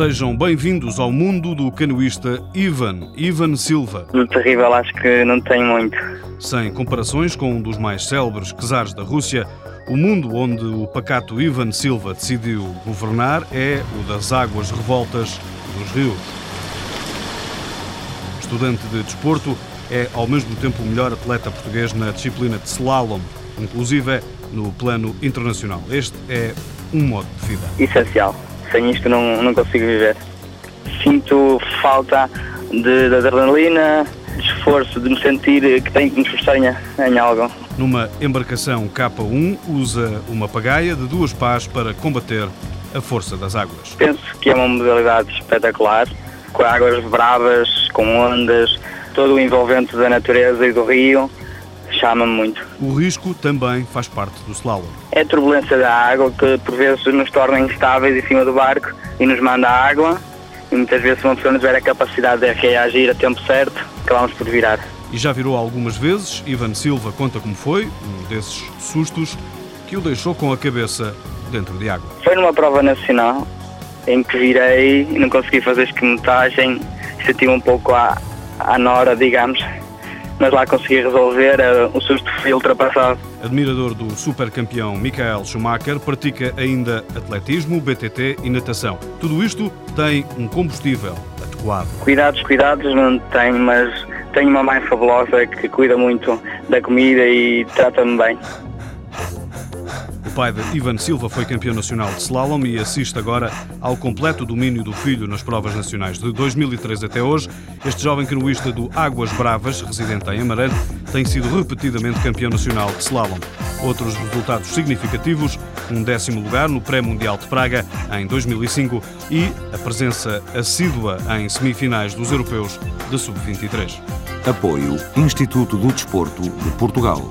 Sejam bem-vindos ao mundo do canoísta Ivan, Ivan Silva. No terrível acho que não tem muito. Sem comparações com um dos mais célebres czares da Rússia, o mundo onde o pacato Ivan Silva decidiu governar é o das águas revoltas dos rios. Estudante de desporto, é ao mesmo tempo o melhor atleta português na disciplina de slalom, inclusive no plano internacional. Este é um modo de vida. Essencial sem isto não, não consigo viver. Sinto falta de, de adrenalina, de esforço, de me sentir que tenho que me esforçar em, em algo. Numa embarcação K1, usa uma pagaia de duas pás para combater a força das águas. Penso que é uma modalidade espetacular, com águas bravas, com ondas, todo o envolvente da natureza e do rio chama-me muito. O risco também faz parte do slalom. É a turbulência da água que por vezes nos torna instáveis em cima do barco e nos manda água e muitas vezes se uma pessoa não tiver a capacidade de reagir a tempo certo, acabamos por virar. E já virou algumas vezes, Ivan Silva conta como foi, um desses sustos que o deixou com a cabeça dentro de água. Foi numa prova nacional em que virei e não consegui fazer esquemetagem, senti um pouco à, à nora, digamos, mas lá consegui resolver, o susto foi ultrapassado. Admirador do supercampeão Michael Schumacher, pratica ainda atletismo, BTT e natação. Tudo isto tem um combustível adequado. Cuidados, cuidados não tenho, mas tenho uma mãe fabulosa que cuida muito da comida e trata-me bem. O pai de Ivan Silva foi campeão nacional de slalom e assiste agora ao completo domínio do filho nas provas nacionais. De 2003 até hoje, este jovem canoísta do Águas Bravas, residente em Amarante, tem sido repetidamente campeão nacional de slalom. Outros resultados significativos, um décimo lugar no Pré-Mundial de Praga em 2005 e a presença assídua em semifinais dos europeus de sub-23. Apoio Instituto do Desporto de Portugal.